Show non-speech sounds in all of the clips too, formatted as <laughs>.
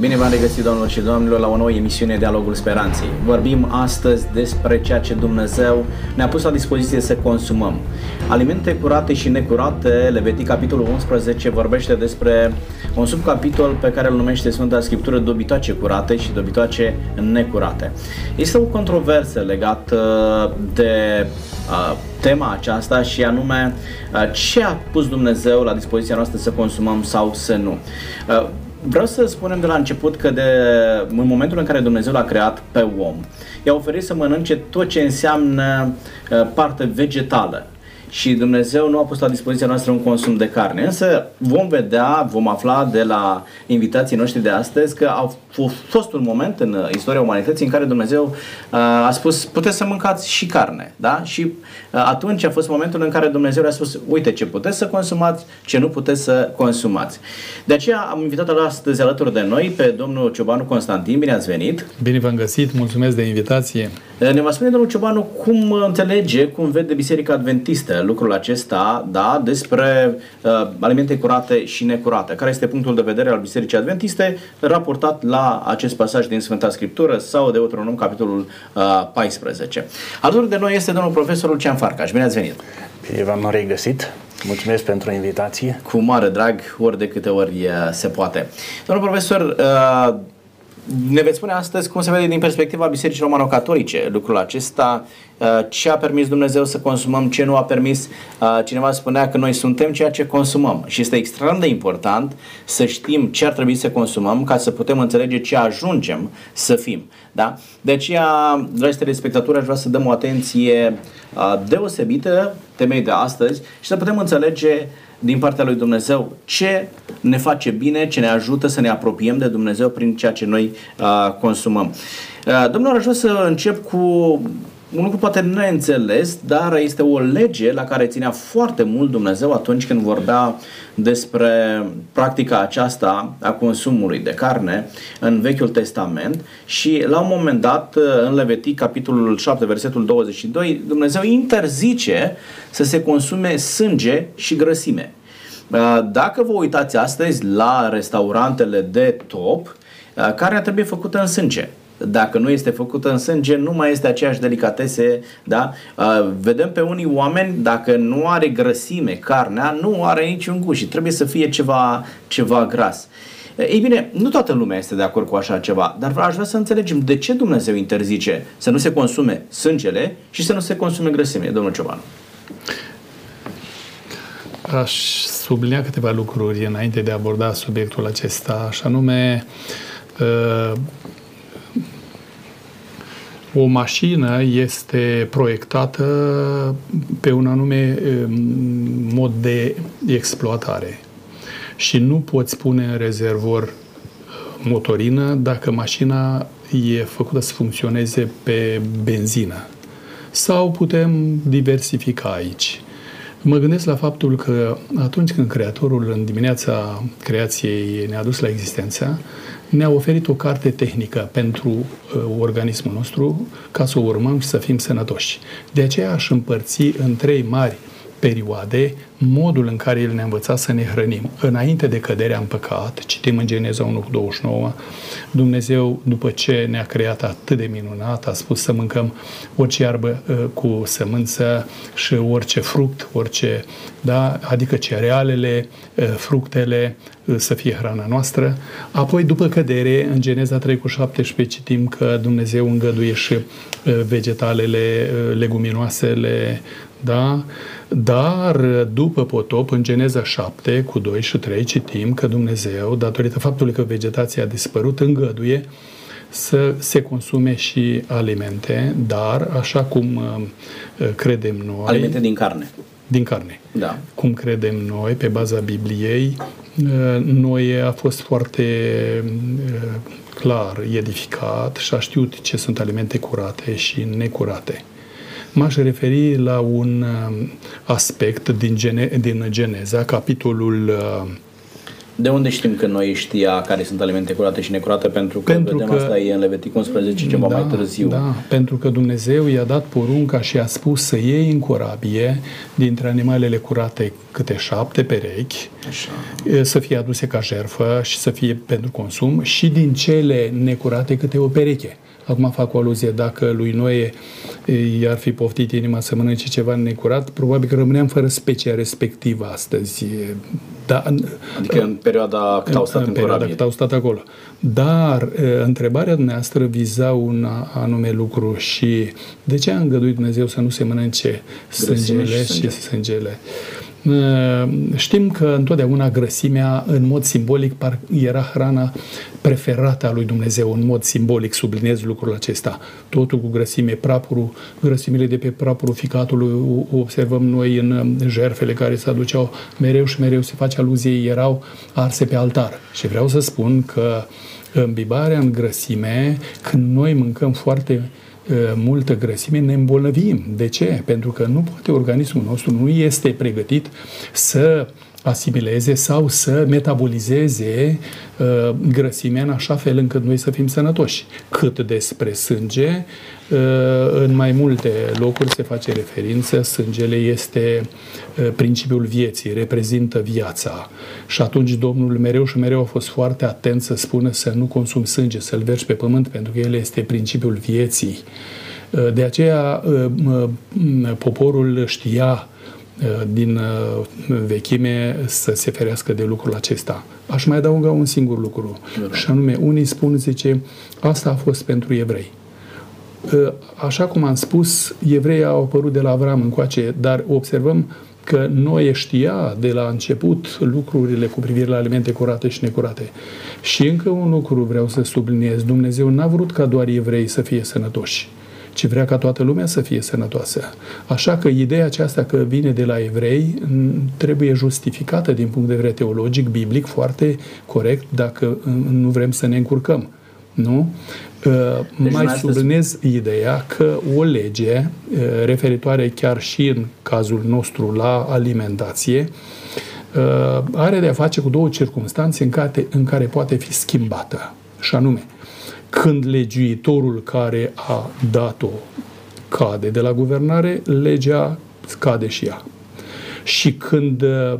Bine v-am regăsit, domnilor și domnilor, la o nouă emisiune Dialogul Speranței. Vorbim astăzi despre ceea ce Dumnezeu ne-a pus la dispoziție să consumăm. Alimente curate și necurate, Levitic capitolul 11 vorbește despre un subcapitol pe care îl numește Sfânta Scriptură dobitoace curate și dobitoace necurate. Este o controversă legată de uh, tema aceasta și anume uh, ce a pus Dumnezeu la dispoziția noastră să consumăm sau să nu. Uh, Vreau să spunem de la început că de, în momentul în care Dumnezeu l-a creat pe om, i-a oferit să mănânce tot ce înseamnă uh, parte vegetală și Dumnezeu nu a pus la dispoziția noastră un consum de carne. Însă vom vedea, vom afla de la invitații noștri de astăzi că a fost un moment în istoria umanității în care Dumnezeu uh, a spus puteți să mâncați și carne. Da? Și uh, atunci a fost momentul în care Dumnezeu a spus uite ce puteți să consumați, ce nu puteți să consumați. De aceea am invitat astăzi alături de noi pe domnul Ciobanu Constantin. Bine ați venit! Bine v-am găsit, mulțumesc de invitație! Ne va spune domnul Ciobanu cum înțelege, cum vede Biserica Adventistă lucrul acesta, da, despre uh, alimente curate și necurate. Care este punctul de vedere al Bisericii Adventiste raportat la acest pasaj din Sfânta Scriptură sau de Deuteronom, capitolul uh, 14. Alături de noi este domnul profesor Lucian Farcaș. Bine ați venit! Bine v-am regăsit! Mulțumesc pentru invitație! Cu mare drag, ori de câte ori uh, se poate. Domnul profesor, uh, ne veți spune astăzi cum se vede din perspectiva Bisericii Romano-Catolice lucrul acesta, uh, ce a permis Dumnezeu să consumăm, ce nu a permis. Uh, cineva spunea că noi suntem ceea ce consumăm și este extrem de important să știm ce ar trebui să consumăm ca să putem înțelege ce ajungem să fim. Da? De aceea, dragi telespectatori, aș vrea să dăm o atenție uh, deosebită temei de astăzi și să putem înțelege uh, din partea lui Dumnezeu ce ne face bine, ce ne ajută să ne apropiem de Dumnezeu prin ceea ce noi uh, consumăm. Uh, domnul, aș vrea să încep cu un lucru poate neînțeles, dar este o lege la care ținea foarte mult Dumnezeu atunci când vorbea despre practica aceasta a consumului de carne în Vechiul Testament și la un moment dat în Levitic, capitolul 7, versetul 22, Dumnezeu interzice să se consume sânge și grăsime. Dacă vă uitați astăzi la restaurantele de top, care trebuie făcută în sânge dacă nu este făcută în sânge, nu mai este aceeași delicatese, da? Uh, vedem pe unii oameni, dacă nu are grăsime carnea, nu are niciun gust și trebuie să fie ceva, ceva gras. Ei bine, nu toată lumea este de acord cu așa ceva, dar aș vrea să înțelegem de ce Dumnezeu interzice să nu se consume sângele și să nu se consume grăsime, domnul Ciobanu. Aș sublinia câteva lucruri înainte de a aborda subiectul acesta, așa anume uh, o mașină este proiectată pe un anume mod de exploatare și nu poți pune în rezervor uh, motorină dacă mașina e făcută să funcționeze pe benzină. Sau putem diversifica aici. Mă gândesc la faptul că atunci când Creatorul în dimineața creației ne-a dus la existență, ne-a oferit o carte tehnică pentru uh, organismul nostru ca să o urmăm și să fim sănătoși. De aceea aș împărți în trei mari perioade modul în care El ne-a învățat să ne hrănim. Înainte de căderea în păcat, citim în Geneza 1 cu 29, Dumnezeu, după ce ne-a creat atât de minunat, a spus să mâncăm orice iarbă uh, cu sămânță și orice fruct, orice, da, adică cerealele, uh, fructele, uh, să fie hrana noastră. Apoi, după cădere, în Geneza 3 cu 17 citim că Dumnezeu îngăduie și vegetalele, leguminoasele, da? Dar după potop, în Geneza 7, cu 2 și 3, citim că Dumnezeu, datorită faptului că vegetația a dispărut, îngăduie să se consume și alimente, dar așa cum uh, credem noi... Alimente din carne. Din carne. Da. Cum credem noi, pe baza Bibliei, uh, noi a fost foarte uh, clar edificat și a știut ce sunt alimente curate și necurate m-aș referi la un um, aspect din, gene, din Geneza, capitolul De unde știm că noi știa care sunt alimente curate și necurate? Pentru că Pentru vedem că- asta e în Levitic 11 ceva da, mai târziu. Da, pentru că Dumnezeu i-a dat porunca și a spus să iei în corabie dintre animalele curate câte șapte perechi, Așa. e, să fie aduse ca jertfă și să fie pentru consum și din cele necurate câte o pereche. Acum fac o aluzie, dacă lui Noe e, i-ar fi poftit inima să mănânce ceva necurat, probabil că rămâneam fără specia respectivă astăzi. E, Da, Adică în perioada cât au stat în, în perioada corabie. cât au stat acolo. Dar e, întrebarea dumneavoastră viza un a- anume lucru și de ce a îngăduit Dumnezeu să nu se mănânce Grăsime sângele și și, sânge. și sângele? E, Știm că întotdeauna grăsimea, în mod simbolic, par- era hrana preferată a lui Dumnezeu, în mod simbolic, subliniez lucrul acesta. Totul cu grăsime, prapurul, grăsimile de pe prapurul ficatului, o- o observăm noi în jerfele care se aduceau mereu și mereu se face aluzie, erau arse pe altar. Și vreau să spun că îmbibarea în grăsime, când noi mâncăm foarte uh, multă grăsime, ne îmbolnăvim. De ce? Pentru că nu poate organismul nostru, nu este pregătit să asimileze sau să metabolizeze uh, grăsimea în așa fel încât noi să fim sănătoși. Cât despre sânge, uh, în mai multe locuri se face referință, sângele este uh, principiul vieții, reprezintă viața. Și atunci Domnul mereu și mereu a fost foarte atent să spună să nu consumi sânge, să-l vergi pe pământ, pentru că el este principiul vieții. Uh, De aceea uh, m- m- poporul știa uh, din uh, vechime să se ferească de lucrul acesta. Aș mai adăuga un singur lucru, și anume, unii spun, zice, asta a fost pentru evrei. Uh, Așa cum am spus, evreii au apărut de la Avram încoace, dar observăm că noi știa de la început lucrurile cu privire la alimente curate și necurate. Și încă un lucru vreau să subliniez. Dumnezeu n-a vrut ca doar evrei să fie sănătoși, ci vrea ca toată lumea să fie sănătoasă. Așa că ideea aceasta că vine de la evrei m, trebuie justificată din punct de vedere teologic, biblic, foarte corect, dacă m, nu vrem să ne încurcăm. Nu? Uh, Mai dumneavoastră- sublinez ideea că o lege uh, referitoare chiar și în cazul nostru la alimentație uh, are de a face cu două circunstanțe în care, în care poate fi schimbată. Și anume, când legiuitorul care a dat-o cade de la guvernare, legea scade și ea. Și când uh,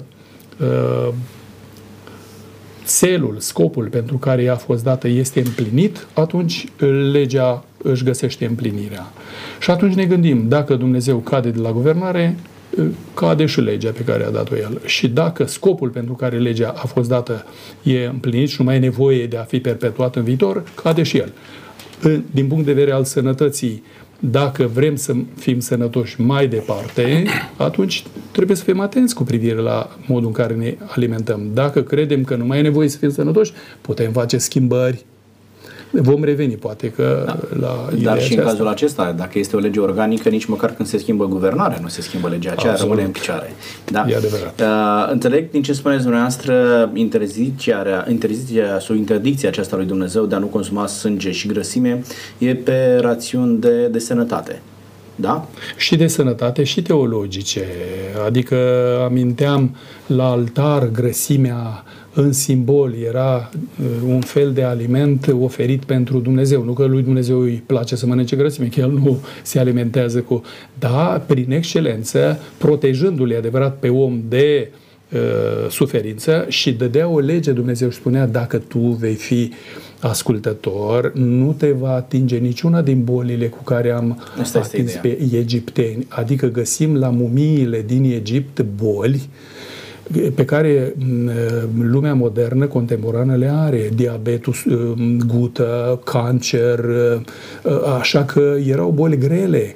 uh, țelul, scopul pentru care ea a fost dată este împlinit, atunci legea își găsește împlinirea. Și atunci ne gândim, dacă Dumnezeu cade de la guvernare, cade și legea pe care a dat-o el. Și dacă scopul pentru care legea a fost dată e împlinit și nu mai e nevoie de a fi perpetuat în viitor, cade și el. În- Din punct de vedere al sănătății, dacă vrem să fim sănătoși mai departe, atunci trebuie să fim atenți cu privire la modul în care ne alimentăm. Dacă credem că nu mai e nevoie să fim sănătoși, putem face schimbări. Vom reveni, poate că da. la ideea Dar și în aceasta. cazul acesta, dacă este o lege organică, nici măcar când se schimbă guvernarea, nu se schimbă legea aceea, Absolut. rămâne în picioare. Da. E adevărat. Uh, înțeleg din ce spuneți dumneavoastră interzicerea, interzicerea sau interdicția aceasta lui Dumnezeu de a nu consuma sânge și grăsime e pe rațiuni de, de sănătate. Da? și de sănătate și teologice. Adică aminteam la altar grăsimea în simbol era uh, un fel de aliment oferit pentru Dumnezeu. Nu că lui Dumnezeu îi place să mănânce grăsime, că el nu se alimentează cu... Da, prin excelență, protejându-l, e adevărat, pe om de uh, suferință și dădea o lege, Dumnezeu și spunea, dacă tu vei fi ascultător, nu te va atinge niciuna din bolile cu care am Asta este atins ideea. pe egipteni. Adică găsim la mumiile din Egipt boli pe care m, lumea modernă, contemporană le are. Diabetul, m, gută, cancer, așa că erau boli grele.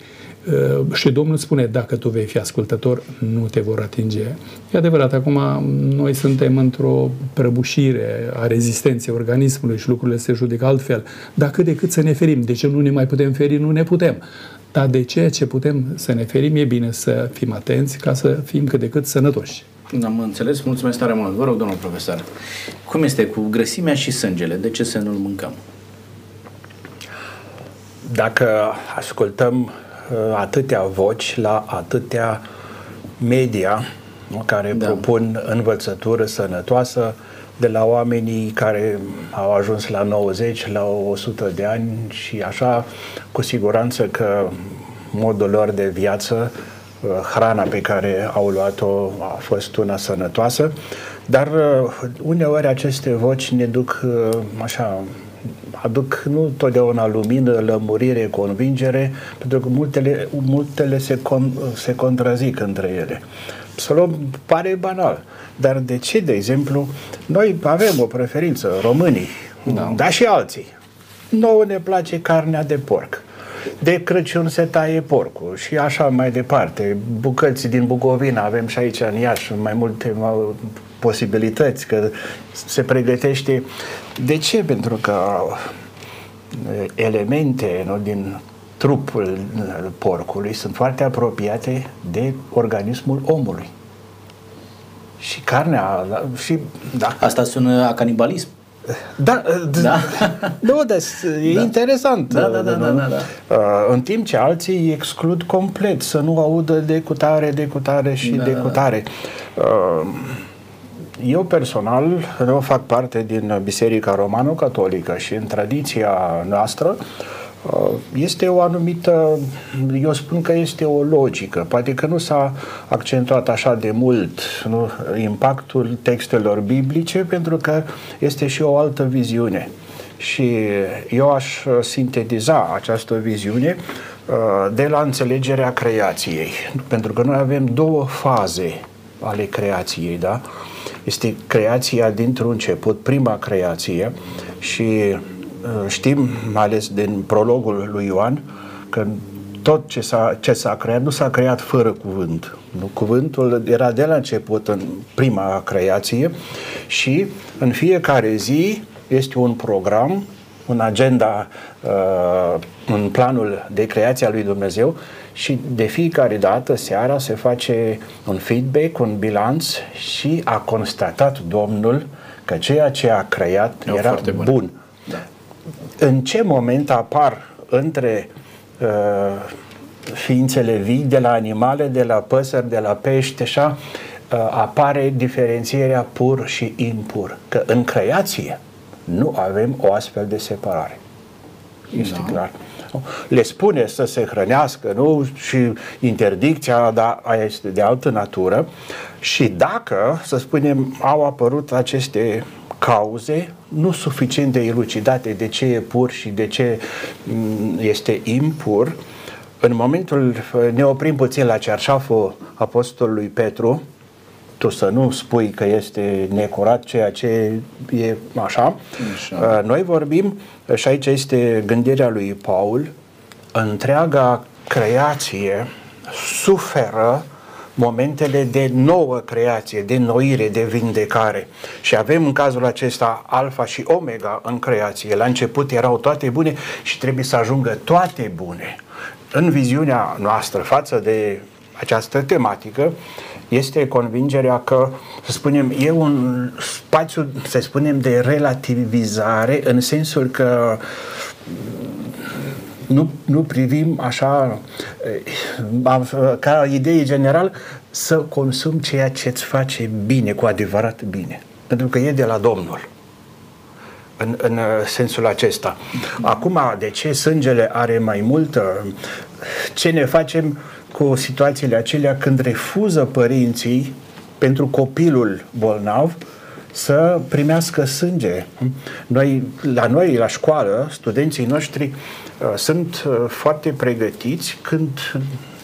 Și Domnul spune, dacă tu vei fi ascultător, nu te vor atinge. E adevărat, acum noi suntem într-o prăbușire a rezistenței organismului și lucrurile se judecă altfel. Dar cât de cât să ne ferim. De ce nu ne mai putem feri? Nu ne putem. Dar de ceea ce putem să ne ferim, e bine să fim atenți ca să fim cât de cât sănătoși. Am înțeles. Mulțumesc tare mult. Vă rog, domnul profesor. Cum este cu grăsimea și sângele? De ce să nu-l mâncăm? Dacă ascultăm uh, atâtea voci la atâtea media nu, care Da. da. propun învățătură sănătoasă, de la oamenii care au ajuns la 90, la 100 de ani și așa, cu siguranță că modul lor de viață, uh, hrana pe care au luat-o a fost una sănătoasă, dar uh, uneori aceste voci ne duc așa aduc nu totdeauna lumină, lămurire, convingere, pentru că multele, multele se, con, se contrazic între ele. Să luăm, pare banal, dar de ce, de exemplu, noi avem o preferință, românii, da. dar și alții. Nouă ne place carnea de porc. De Crăciun se taie porcul și așa mai departe. Bucăți din Bucovina avem și aici în Iași mai multe posibilități, că se pregătește. De ce? Pentru că elemente nu, din trupul porcului sunt foarte apropiate de organismul omului. Și carnea, și, da. Asta sună a canibalism. Da, da. <laughs> nu, dar e da. interesant. Da, da, da, da, da, da. În timp ce alții exclud complet să nu audă de cutare, de cutare și da, de cutare. Da, da. Eu personal, eu fac parte din Biserica Romano-Catolică și în tradiția noastră uh, este o anumită, eu spun că este o logică, poate că nu s-a accentuat așa de mult nu, impactul textelor biblice, pentru că este și o altă viziune. Și eu aș sintetiza această viziune uh, de la înțelegerea creației, pentru că noi avem două faze ale creației, da? Este creația dintr-un început, prima creație și uh, știm, mai ales din prologul lui Ioan, că tot ce s-a, ce s-a creat nu s-a creat fără cuvânt. Nu? Cuvântul era de la început în prima creație și în fiecare zi este un program, un agenda, uh, un planul de creație a lui Dumnezeu și de fiecare dată, seara, se face un feedback, un bilanț și a constatat Domnul că ceea ce a creat Eu era bun. bun. Da. În ce moment apar între uh, ființele vii, de la animale, de la păsări, de la pești, așa, uh, apare diferențierea pur și impur. Că în creație nu avem o astfel de separare. Este da. clar le spune să se hrănească, nu? Și interdicția, dar aia este de altă natură. Și dacă, să spunem, au apărut aceste cauze nu suficient de elucidate de ce e pur și de ce mm, este impur, în momentul, ne oprim puțin la cerșaful apostolului Petru, tu să nu spui că este necurat ceea ce e așa. așa. Uh, noi vorbim, și aici este gândirea lui Paul, întreaga creație suferă momentele de nouă creație, de noire, de vindecare. Și avem în cazul acesta alfa și omega în creație. La început erau toate bune și trebuie să ajungă toate bune. În viziunea noastră față de această tematică, este convingerea că, să spunem, e un spațiu, să spunem, de relativizare, în sensul că nu, nu privim așa, eh, ca idee general, să consum ceea ce îți face bine, cu adevărat bine. Pentru că e de la Domnul. În, în sensul acesta. Acum, de ce sângele are mai multă? Ce ne facem cu situațiile acelea când refuză părinții pentru copilul bolnav să primească sânge. Noi, la noi, la școală, studenții noștri uh, sunt uh, foarte pregătiți când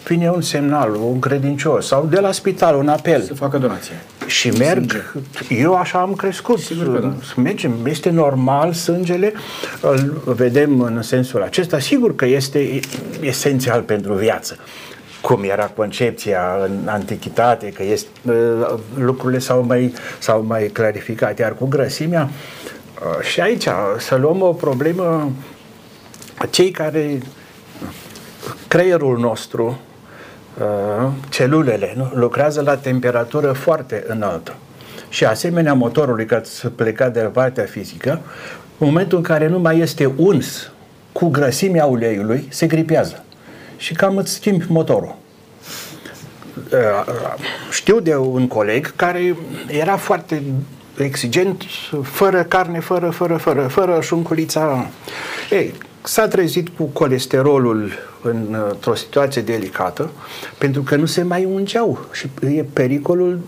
vine un semnal, un credincios sau de la spital, un apel. Să facă donație. Și merg, sânge. eu așa am crescut. Sigur că da. Mergem, este normal sângele, îl vedem în sensul acesta. Sigur că este esențial pentru viață cum era concepția în antichitate, că este, lucrurile s-au mai, s-au mai clarificat, iar cu grăsimea și aici să luăm o problemă cei care creierul nostru celulele nu? lucrează la temperatură foarte înaltă și asemenea motorului că ați plecat de la partea fizică în momentul în care nu mai este uns cu grăsimea uleiului, se gripează și cam îți schimbi motorul. Uh, știu de un coleg care era foarte exigent, fără carne, fără, fără, fără, fără șunculița. Ei, s-a trezit cu colesterolul într-o situație delicată, pentru că nu se mai ungeau și e pericolul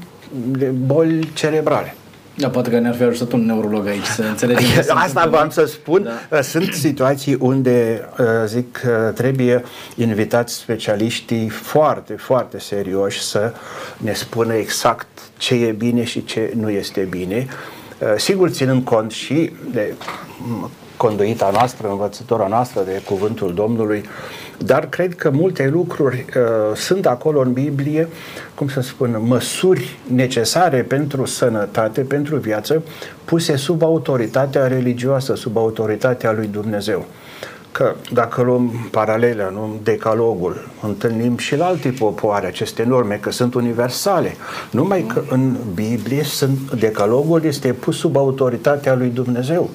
de boli cerebrale. Da, poate că ne-ar fi ajutat un neurolog aici să înțelegem. <laughs> Asta v-am să spun. Da. Sunt situații unde, uh, zic, uh, trebuie invitați specialiștii foarte, foarte serioși să ne spună exact ce e bine și ce nu este bine. Uh, sigur, ținând cont și de conduita noastră, învățătura noastră de cuvântul Domnului, dar cred că multe lucruri uh, sunt acolo în Biblie, cum să spun, măsuri necesare pentru sănătate, pentru viață, puse sub autoritatea religioasă, sub autoritatea lui Dumnezeu. Că dacă luăm paralelă, nu decalogul, întâlnim și la alte popoare aceste norme, că sunt universale. Numai că în Biblie sunt, decalogul este pus sub autoritatea lui Dumnezeu.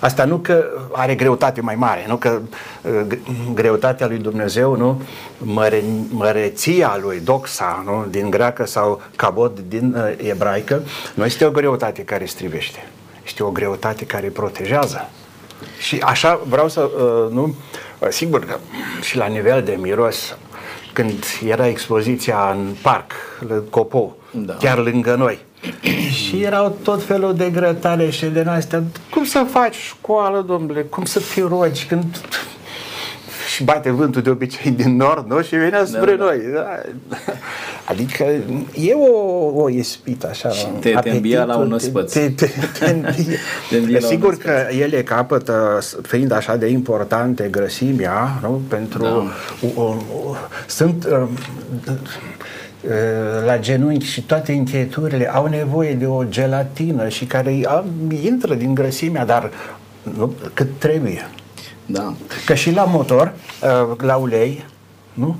Asta nu că are greutate mai mare, nu că uh, greutatea lui Dumnezeu, nu măre, măreția lui, doxa, nu, din greacă sau cabot din uh, ebraică, nu este o greutate care strivește, este o greutate care protejează. Și așa vreau să, uh, nu, uh, sigur că și la nivel de miros, când era expoziția în parc, Copo, da. chiar lângă noi, <clears throat> și erau tot felul de grătare și de astea. Cum să faci școală, domnule? Cum să te rogi când și bate vântul de obicei din nord, nu? Și venea spre da, noi. Da. Adică e o, o ispită așa. Și te, te îmbia la un ospăț. Te, te, te, <laughs> te te Sigur că ele capătă, fiind așa de importante, grăsimea, nu? Pentru... Da. O, o, o, sunt... Uh, Eh, la genunchi și toate încheieturile au nevoie de o gelatină și care intră din grăsimea, dar nu, cât trebuie. Da. Că și la motor, eh, la ulei, nu?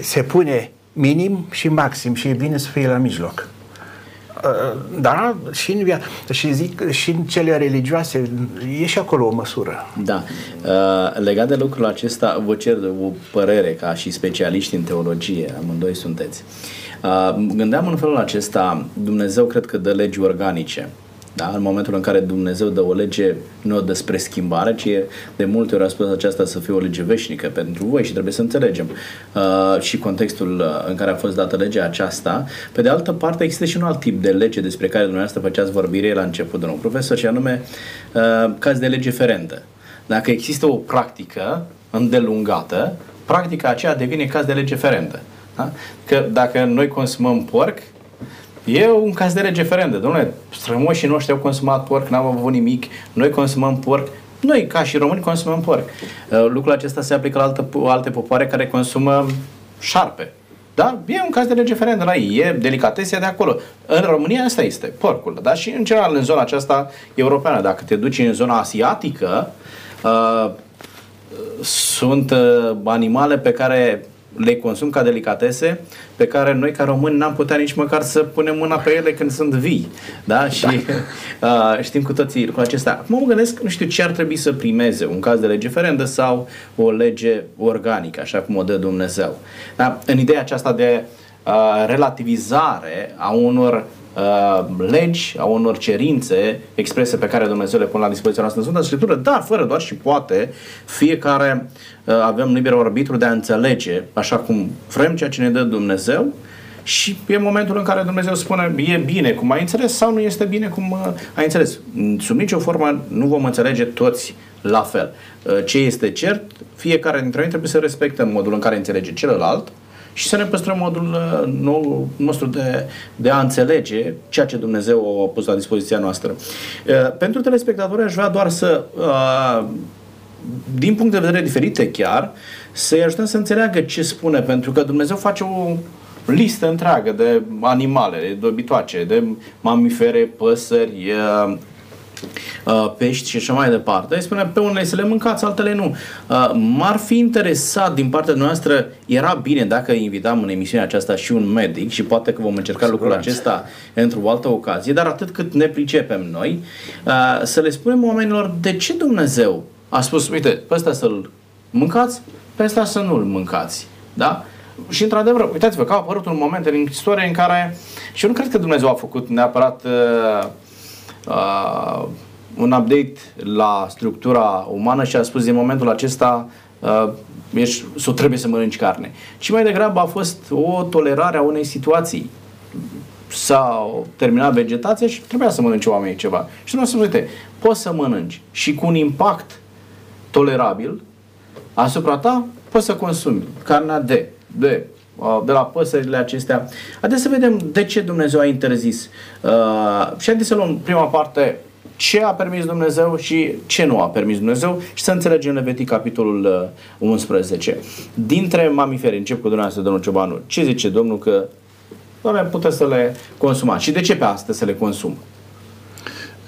se pune minim și maxim și e bine să fie la mijloc. Eh, da, și în, via- și zic, și în cele religioase e și acolo o măsură. Da. legat de lucrul acesta, vă cer o părere ca și specialiști în teologie, amândoi sunteți. Uh, Uh, gândeam în felul acesta, Dumnezeu cred că dă legi organice. Da? În momentul în care Dumnezeu dă o lege, nu o dă spre schimbare, ci de multe ori a spus aceasta să fie o lege veșnică pentru voi și trebuie să înțelegem uh, și contextul uh, în care a fost dată legea aceasta. Pe de altă parte, există și un alt tip de lege despre care dumneavoastră făceați vorbire la început, domnul profesor, și anume uh, caz de lege ferentă. Dacă există o practică îndelungată, practica aceea devine caz de lege ferentă. Da? Că dacă noi consumăm porc, e un caz de regeferendă. Domnule, strămoșii noștri au consumat porc, n-am avut nimic, noi consumăm porc, noi, ca și români, consumăm porc. Uh, lucrul acesta se aplică la alte, alte popoare care consumă șarpe. Da? E un caz de regeferendă la ei, e delicateția de acolo. În România asta este, porcul. Da? Și în general în zona aceasta europeană, dacă te duci în zona asiatică, uh, sunt uh, animale pe care le consum ca delicatese pe care noi ca români n-am putea nici măcar să punem mâna pe ele când sunt vii. Da? Și da. <laughs> Uh, știm cu toții lucrul acesta. Acum mă gândesc, nu știu ce ar trebui să primeze, un caz de lege ferendă sau o lege organică, așa cum o dă Dumnezeu. Da? În ideea aceasta de uh, relativizare a unor uh, legi, a unor cerințe exprese pe care Dumnezeu le pune la dispoziția noastră în Sfânta Scriptură, dar fără doar și poate fiecare uh, avem liber arbitru de a înțelege așa cum vrem ceea ce ne dă Dumnezeu și e momentul în care Dumnezeu spune e bine cum ai înțeles sau nu este bine cum uh, ai înțeles. Sub nicio formă nu vom înțelege toți la fel. Uh, ce este cert, fiecare dintre noi trebuie să respectăm modul în care înțelege celălalt și să ne păstrăm modul uh, nou, nostru de, de a înțelege ceea ce Dumnezeu a pus la dispoziția noastră. Uh, pentru telespectatori aș vrea doar să, uh, din puncte de vedere diferite chiar, să-i ajutăm să înțeleagă ce spune, pentru că Dumnezeu face o listă întreagă de animale, de obitoace, de mamifere, păsări, Uh, pești și așa mai departe. Îi spune pe unele să le mâncați, altele nu. Uh, m-ar fi interesat din partea noastră, era bine dacă invitam în emisiunea aceasta și un medic și poate că vom încerca lucrul acesta într-o altă ocazie, dar atât cât ne pricepem noi, uh, să le spunem oamenilor de ce Dumnezeu a spus, uite, pe ăsta să-l mâncați, pe ăsta să nu-l mâncați. Da? Și într-adevăr, uitați-vă că a apărut un moment în istorie în care și eu nu cred că Dumnezeu a făcut neapărat uh, uh, un update la structura umană și a spus din momentul acesta uh, ești, sau trebuie să mănânci carne. Și mai degrabă a fost o tolerare a unei situații. S-a terminat vegetația și trebuia să mănânce oamenii ceva. Și nu să uite, poți să mănânci și cu un impact tolerabil asupra ta, poți să consumi carnea de, de, uh, de la păsările acestea. Haideți să vedem de ce Dumnezeu a interzis. Uh, și haideți să luăm prima parte ce a permis Dumnezeu și ce nu a permis Dumnezeu și să înțelegem Levitic capitolul 11. Uh, Dintre mamiferi, încep cu dumneavoastră, domnul Ciobanu, ce zice Domnul că doamne, puteți să le consumați și de ce pe asta să le consum?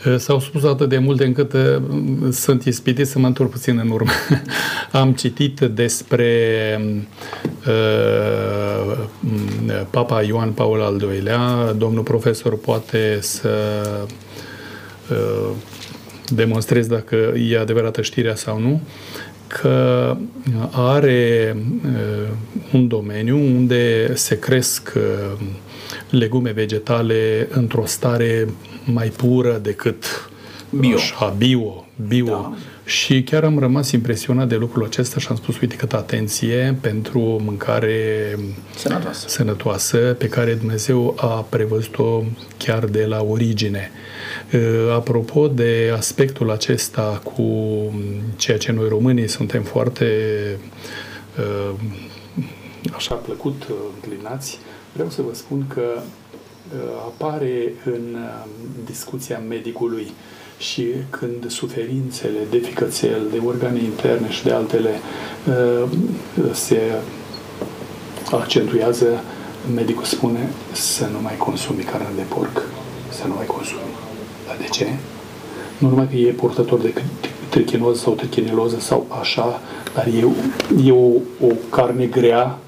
Uh, s-au spus atât de multe încât uh, sunt ispitit să mă întorc puțin în urmă. <laughs> Am citit despre uh, Papa Ioan Paul al II-lea. Domnul profesor poate să Uh, demonstrez dacă e adevărată știrea sau nu, că are uh, un domeniu unde se cresc uh, legume vegetale într-o stare mai pură decât bio. Așa, bio, bio. Da. Și chiar am rămas impresionat de lucrul acesta și am spus, uite câtă atenție pentru mâncare sănătoasă, sănătoasă pe care Dumnezeu a prevăzut-o chiar de la origine. Uh, apropo de aspectul acesta cu ceea ce noi românii suntem foarte uh, așa plăcut uh, înclinați, vreau să vă spun că apare în discuția medicului și când suferințele de ficățel, de organe interne și de altele se accentuează, medicul spune să nu mai consumi carne de porc, să nu mai consumi de ce? Nu numai că e purtător de trichinoză sau trichineloză sau așa, dar e, e o, o carne grea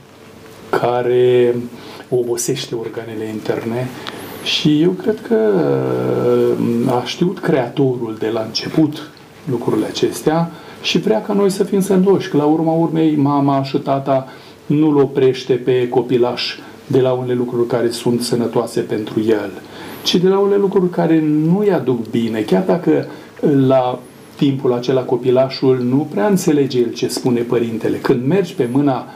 care obosește organele interne și eu cred că uh, a știut Creatorul de la început lucrurile acestea și vrea ca noi să fim sănătoși, că la urma urmei mama și tata nu-l oprește pe copilaș de la unele lucruri care sunt sănătoase pentru el ci de la unele lucruri care nu îi aduc bine, chiar dacă la timpul acela copilașul nu prea înțelege el ce spune părintele. Când mergi pe mâna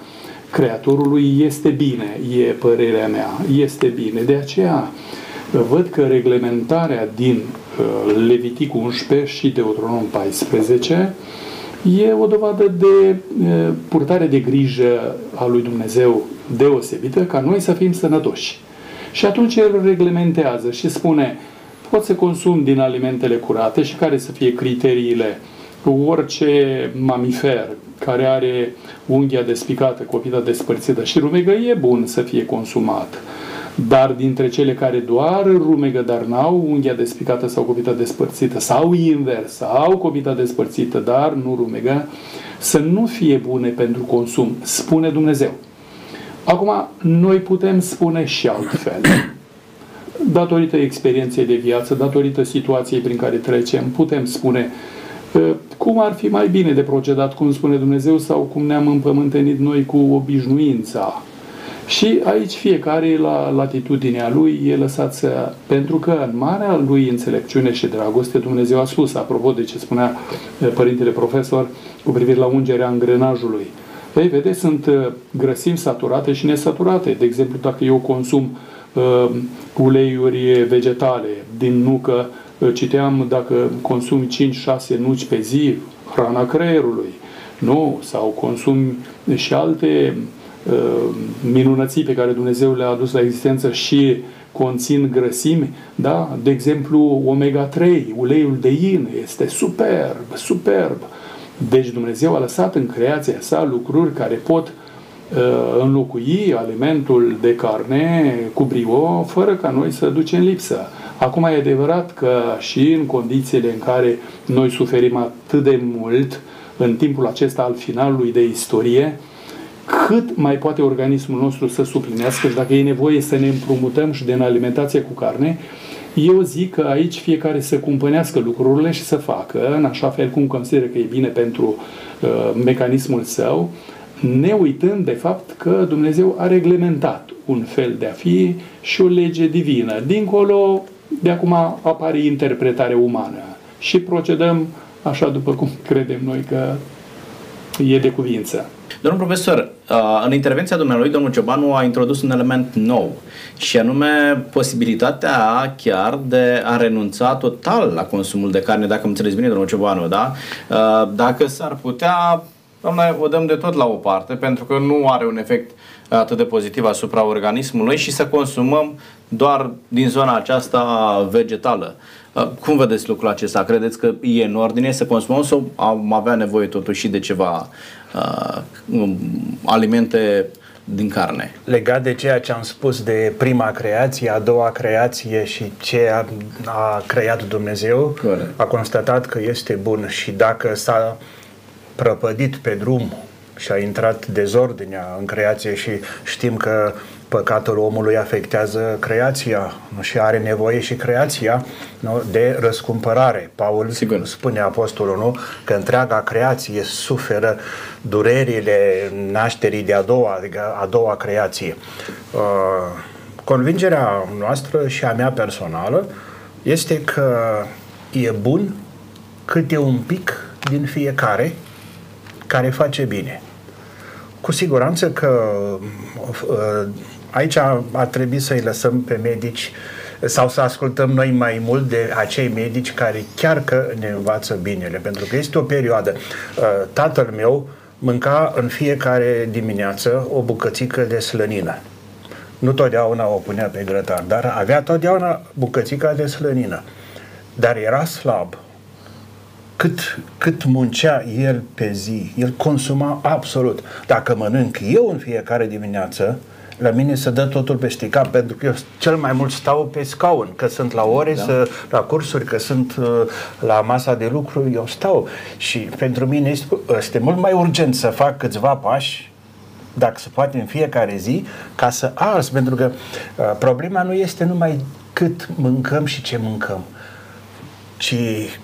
Creatorului, este bine, e părerea mea, este bine. De aceea văd că reglementarea din uh, Levitic 11 și Deuteronom 14 e o dovadă de uh, purtare de grijă a lui Dumnezeu deosebită ca noi să fim sănătoși. Și atunci el reglementează și spune, poți să consumi din alimentele curate și care să fie criteriile. Orice mamifer care are unghia despicată, copita despărțită și rumegă e bun să fie consumat. Dar dintre cele care doar rumegă, dar n-au unghia despicată sau copita despărțită, sau invers, sau copita despărțită, dar nu rumegă, să nu fie bune pentru consum, spune Dumnezeu. Acum, noi putem spune și altfel. Datorită experienței de viață, datorită situației prin care trecem, putem spune cum ar fi mai bine de procedat, cum spune Dumnezeu, sau cum ne-am împământenit noi cu obișnuința. Și aici fiecare la latitudinea lui e lăsat să... Pentru că în marea lui înțelepciune și dragoste Dumnezeu a spus, apropo de ce spunea părintele profesor cu privire la ungerea îngrenajului, Păi, vedeți, sunt uh, grăsimi saturate și nesaturate. De exemplu, dacă eu consum uh, uleiuri vegetale din nucă, uh, citeam dacă consumi 5-6 nuci pe zi, hrana creierului, nu? Sau consumi și alte uh, minunății pe care Dumnezeu le-a adus la existență și conțin grăsimi, da? De exemplu, omega-3, uleiul de in, este superb, superb. Deci Dumnezeu a lăsat în creația sa lucruri care pot uh, înlocui alimentul de carne cu brio fără ca noi să ducem lipsă. Acum e adevărat că și în condițiile în care noi suferim atât de mult în timpul acesta al finalului de istorie, cât mai poate organismul nostru să suplinească și dacă e nevoie să ne împrumutăm și din alimentație cu carne, eu zic că aici fiecare să cumpănească lucrurile și să facă în așa fel cum consideră că e bine pentru uh, mecanismul său, ne uitând de fapt că Dumnezeu a reglementat un fel de a fi și o lege divină. Dincolo De acum apare interpretarea umană și procedăm așa după cum <laughs> credem noi că e de cuvință. Domnul profesor, în intervenția dumnealui, domnul Ciobanu a introdus un element nou și anume posibilitatea chiar de a renunța total la consumul de carne, dacă îmi înțeles bine, domnul Ciobanu, da? Dacă s-ar putea, doamne, o dăm de tot la o parte, pentru că nu are un efect atât de pozitiv asupra organismului și să consumăm doar din zona aceasta vegetală. Cum vedeți lucrul acesta? Credeți că e în ordine să consumăm sau am avea nevoie totuși de ceva uh, alimente din carne? Legat de ceea ce am spus de prima creație, a doua creație și ce a, a creat Dumnezeu, Corect. a constatat că este bun și dacă s-a prăpădit pe drum și a intrat dezordinea în creație și știm că păcatul omului afectează creația nu? și are nevoie și creația nu? de răscumpărare. Paul Sigur. spune apostolul nu? că întreaga creație suferă durerile nașterii de a doua, adică a doua creație. Uh, convingerea noastră și a mea personală este că e bun câte un pic din fiecare care face bine. Cu siguranță că uh, aici ar trebui să-i lăsăm pe medici sau să ascultăm noi mai mult de acei medici care chiar că ne învață binele, pentru că este o perioadă. Uh, tatăl meu mânca în fiecare dimineață o bucățică de slănină. Nu totdeauna o punea pe grătar, dar avea totdeauna bucățica de slănină. Dar era slab, cât, cât muncea el pe zi, el consuma absolut. Dacă mănânc eu în fiecare dimineață, la mine se dă totul peste cap, pentru că eu cel mai mult stau pe scaun, că sunt la ore, da. să, la cursuri, că sunt uh, la masa de lucru, eu stau. Și pentru mine este, este mult mai urgent să fac câțiva pași dacă se poate în fiecare zi, ca să ars, pentru că uh, problema nu este numai cât mâncăm și ce mâncăm ci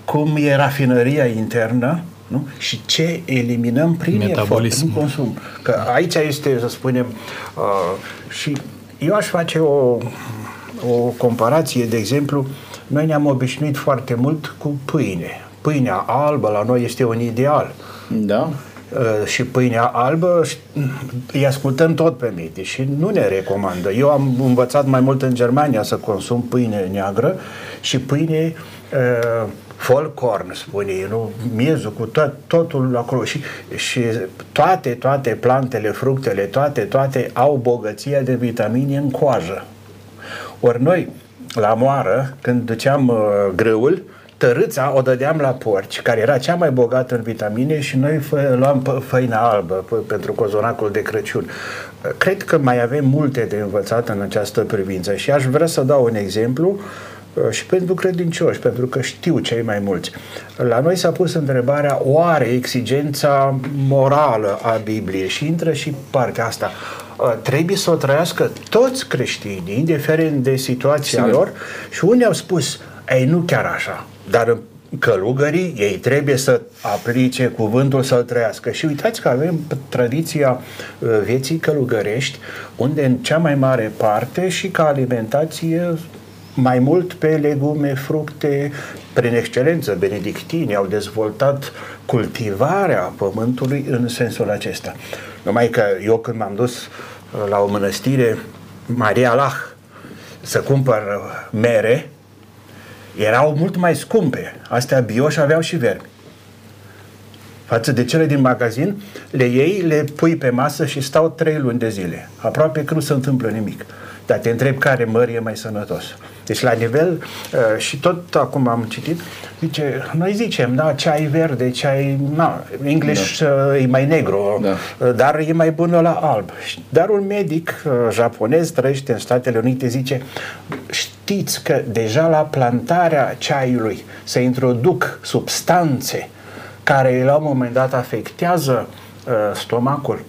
cum e rafinăria internă nu? și ce eliminăm prin efort, prin consum. Că aici este, să spunem, uh, și eu aș face o, o comparație, de exemplu, noi ne-am obișnuit foarte mult cu pâine. Pâinea albă la noi este un ideal. Da. Uh, și pâinea albă îi ascultăm tot pe medici și nu ne recomandă. Eu am învățat mai mult în Germania să consum pâine neagră și pâine uh, uh, folcorn, spune ei, nu? miezul cu tot, totul acolo și, și toate, toate plantele, fructele, toate, toate au bogăția de vitamine în coajă. Ori noi, la moară, când duceam uh, grâul, tărâța o dădeam la porci, care era cea mai bogată în vitamine și noi fă, luam făina albă pentru cozonacul de Crăciun. Cred că mai avem multe de învățat în această privință și aș vrea să dau un exemplu uh, Uh, și pentru credincioși, pentru că știu cei mai mulți. La noi s-a pus întrebarea, oare exigența morală a Bibliei și intră și partea asta uh, trebuie să o trăiască toți creștinii, indiferent de situația Sigur. lor și unii au spus, ei, nu chiar așa, dar călugării, ei trebuie să aplice cuvântul să-l trăiască. Și uitați că avem tradiția uh, vieții călugărești, unde în cea mai mare parte și ca alimentație mai mult pe legume, fructe, prin excelență, benedictini au dezvoltat cultivarea pământului în sensul acesta. Numai că eu când m-am dus uh, la o mănăstire, Maria Lah, să cumpăr mere, erau mult mai scumpe. Astea bio și aveau și vermi. Față de cele din magazin, le iei, le pui pe masă și stau trei luni de zile. Aproape că nu se întâmplă nimic. Dar te întreb care măr e mai sănătos. Deci la nivel, uh, și tot acum am citit, zice, noi zicem, da, ceai verde, ceai, na, English da. Uh, e mai negru, da. Uh, dar e mai bun la alb. Dar un medic japonez trăiește în Statele Unite, zice, știți că deja la plantarea ceaiului se introduc substanțe care la un moment dat afectează uh, stomacul.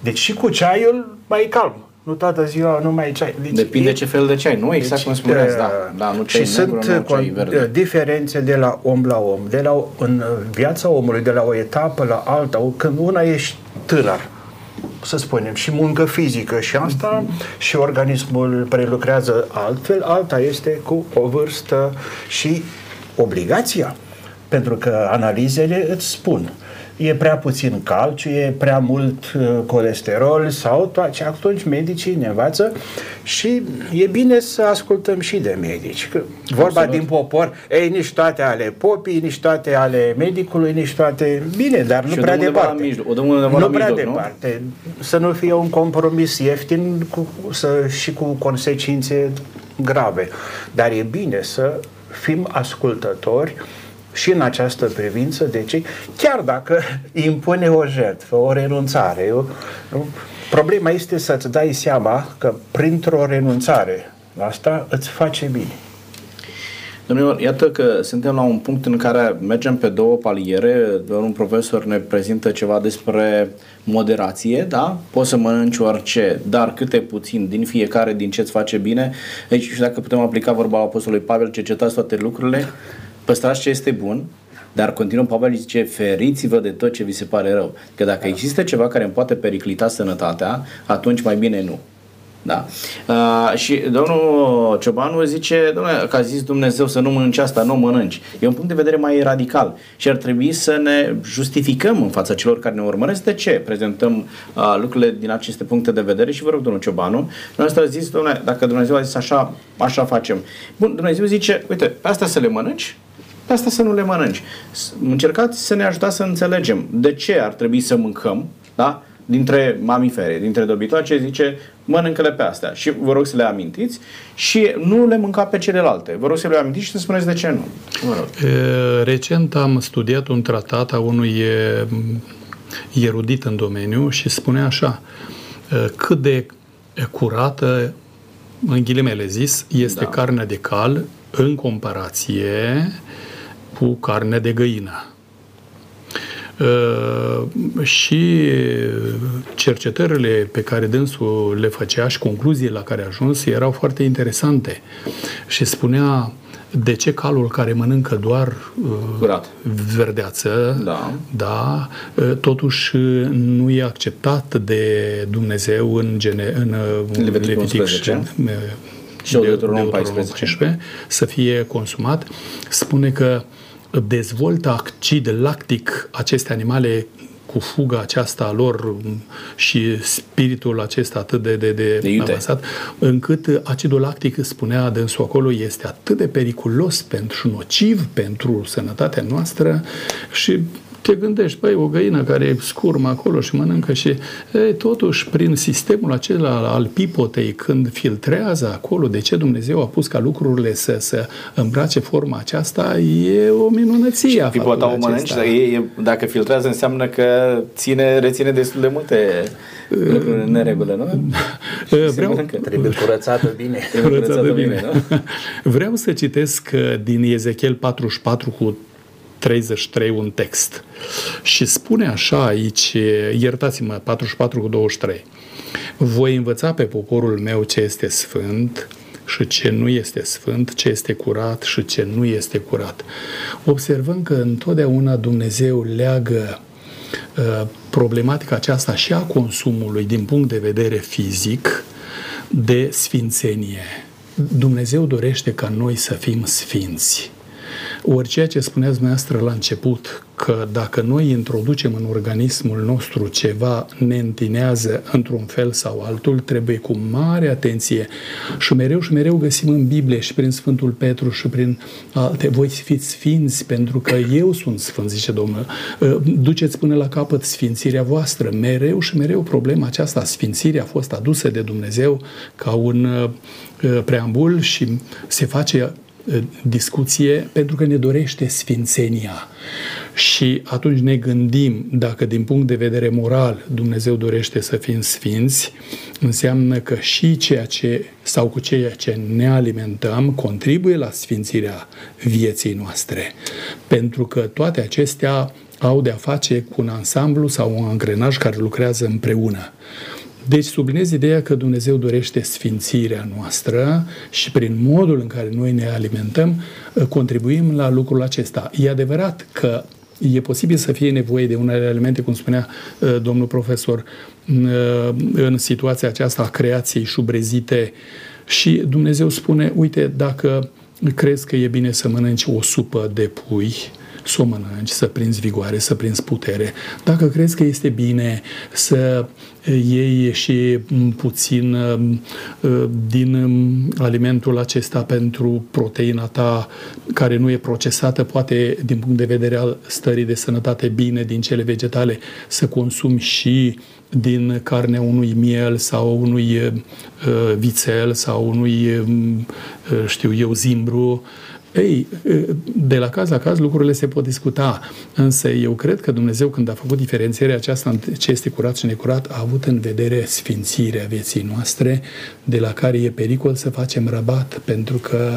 Deci și cu ceaiul mai e calm nu toată ziua nu mai ceai. Deci Depinde e, ce fel de ceai, nu? Exact deci, cum spuneați, da. da nu și sunt negru, nu ceai verde. diferențe de la om la om, de la, în viața omului, de la o etapă la alta, când una ești tânăr, să spunem, și muncă fizică și asta și organismul prelucrează altfel, alta este cu o vârstă și obligația. Pentru că analizele îți spun e prea puțin calciu, e prea mult uh, colesterol sau toate. Atunci medicii ne învață și e bine să ascultăm și de medici. Că vorba Absolut. din popor, ei, nici toate ale popii, nici toate ale medicului, nici toate... Bine, dar nu prea departe. Mijloc, o nu prea mijloc, departe. Nu? Să nu fie un compromis ieftin cu, să, și cu consecințe grave. Dar e bine să fim ascultători și în această privință de ce, chiar dacă <laughs> impune o jertfă, o renunțare. Eu, problema este să-ți dai seama că printr-o renunțare asta îți face bine. Domnilor, iată că suntem la un punct în care mergem pe două paliere. Un profesor ne prezintă ceva despre moderație, da? Poți să mănânci orice, dar câte puțin din fiecare, din ce îți face bine. Aici, și dacă putem aplica vorba Apostolului Pavel, cercetați toate lucrurile, păstrați ce este bun, dar continuăm, Pavel zice, feriți-vă de tot ce vi se pare rău. Că dacă există ceva care îmi poate periclita sănătatea, atunci mai bine nu. Da. Uh, și domnul Ciobanu zice, domnule, că a zis Dumnezeu să nu mănânci asta, nu mănânci. E un punct de vedere mai radical și ar trebui să ne justificăm în fața celor care ne urmăresc de ce prezentăm uh, lucrurile din aceste puncte de vedere și vă rog, domnul Ciobanu, Dumnezeu a zis, domnule, dacă Dumnezeu a zis așa, așa facem. Bun, Dumnezeu zice, uite, pe asta să le mănânci, pe asta să nu le mănânci. Încercați să ne ajutați să înțelegem de ce ar trebui să mâncăm, da? dintre mamifere, dintre dobitoace, zice mănâncă-le pe astea și vă rog să le amintiți și nu le mânca pe celelalte. Vă rog să le amintiți și să spuneți de ce nu. Vă rog. Recent am studiat un tratat a unui erudit în domeniu și spune așa cât de curată, în ghilimele zis, este da. carnea de cal în comparație cu carnea de găină. Uh, și cercetările pe care dânsul le făcea și concluziile la care a ajuns erau foarte interesante. Și spunea de ce calul care mănâncă doar uh, Curat. verdeață, da. Da, uh, totuși nu e acceptat de Dumnezeu în, gene, în Levitic, Levitic 11 și de, de 14. 14 să fie consumat. Spune că uh, dezvoltă acid lactic aceste animale cu fuga aceasta a lor și spiritul acesta atât de, de, de, de avansat, încât acidul lactic, spunea dânsul acolo, este atât de periculos pentru nociv pentru sănătatea noastră și te gândești, băi, o găină care e scurmă acolo și mănâncă și e, totuși prin sistemul acela al pipotei, când filtrează acolo, de ce Dumnezeu a pus ca lucrurile să, să îmbrace forma aceasta, e o minunăție. Și pipota o mănânci, e, dacă filtrează înseamnă că ține, reține destul de multe lucruri în neregulă, nu? Vreau... Trebuie curățată bine. Trebuie curățată bine, nu? <laughs> Vreau să citesc uh, din Ezechiel 44 cu 33 un text. Și spune așa aici, iertați-mă, 44 cu 23. Voi învăța pe poporul meu ce este sfânt și ce nu este sfânt, ce este curat și ce nu este curat. Observăm că întotdeauna Dumnezeu leagă uh, problematica aceasta și a consumului din punct de vedere fizic de sfințenie. Dumnezeu dorește ca noi să fim sfinți. Ori ceea ce spuneați dumneavoastră la început, că dacă noi introducem în organismul nostru ceva ne întinează într-un fel sau altul, trebuie cu mare atenție și mereu și mereu găsim în Biblie și prin Sfântul Petru și prin alte, voi fiți sfinți pentru că eu sunt sfânt, zice Domnul. Ă, duceți până la capăt sfințirea voastră. Mereu și mereu problema aceasta, sfințirea a fost adusă de Dumnezeu ca un ă, preambul și se face discuție pentru că ne dorește sfințenia. Și atunci ne gândim dacă din punct de vedere moral Dumnezeu dorește să fim sfinți, înseamnă că și ceea ce sau cu ceea ce ne alimentăm contribuie la sfințirea vieții noastre. Pentru că toate acestea au de a face cu un ansamblu sau un angrenaj care lucrează împreună. Deci sublinez ideea că Dumnezeu dorește sfințirea noastră și prin modul în care noi ne alimentăm, contribuim la lucrul acesta. E adevărat că e posibil să fie nevoie de unele elemente, cum spunea uh, domnul profesor, uh, în situația aceasta a creației șubrezite și Dumnezeu spune, uite, dacă crezi că e bine să mănânci o supă de pui, să o mănânci, să prinzi vigoare, să prinzi putere. Dacă crezi că este bine să iei și puțin uh, din um, alimentul acesta pentru proteina ta care nu e procesată, poate din punct de vedere al stării de sănătate bine din cele vegetale, să consumi și din carnea unui miel sau unui uh, vițel sau unui, uh, știu eu, zimbru, ei, de la caz la caz lucrurile se pot discuta, însă eu cred că Dumnezeu când a făcut diferențierea aceasta între ce este curat și necurat, a avut în vedere sfințirea vieții noastre, de la care e pericol să facem rabat, pentru că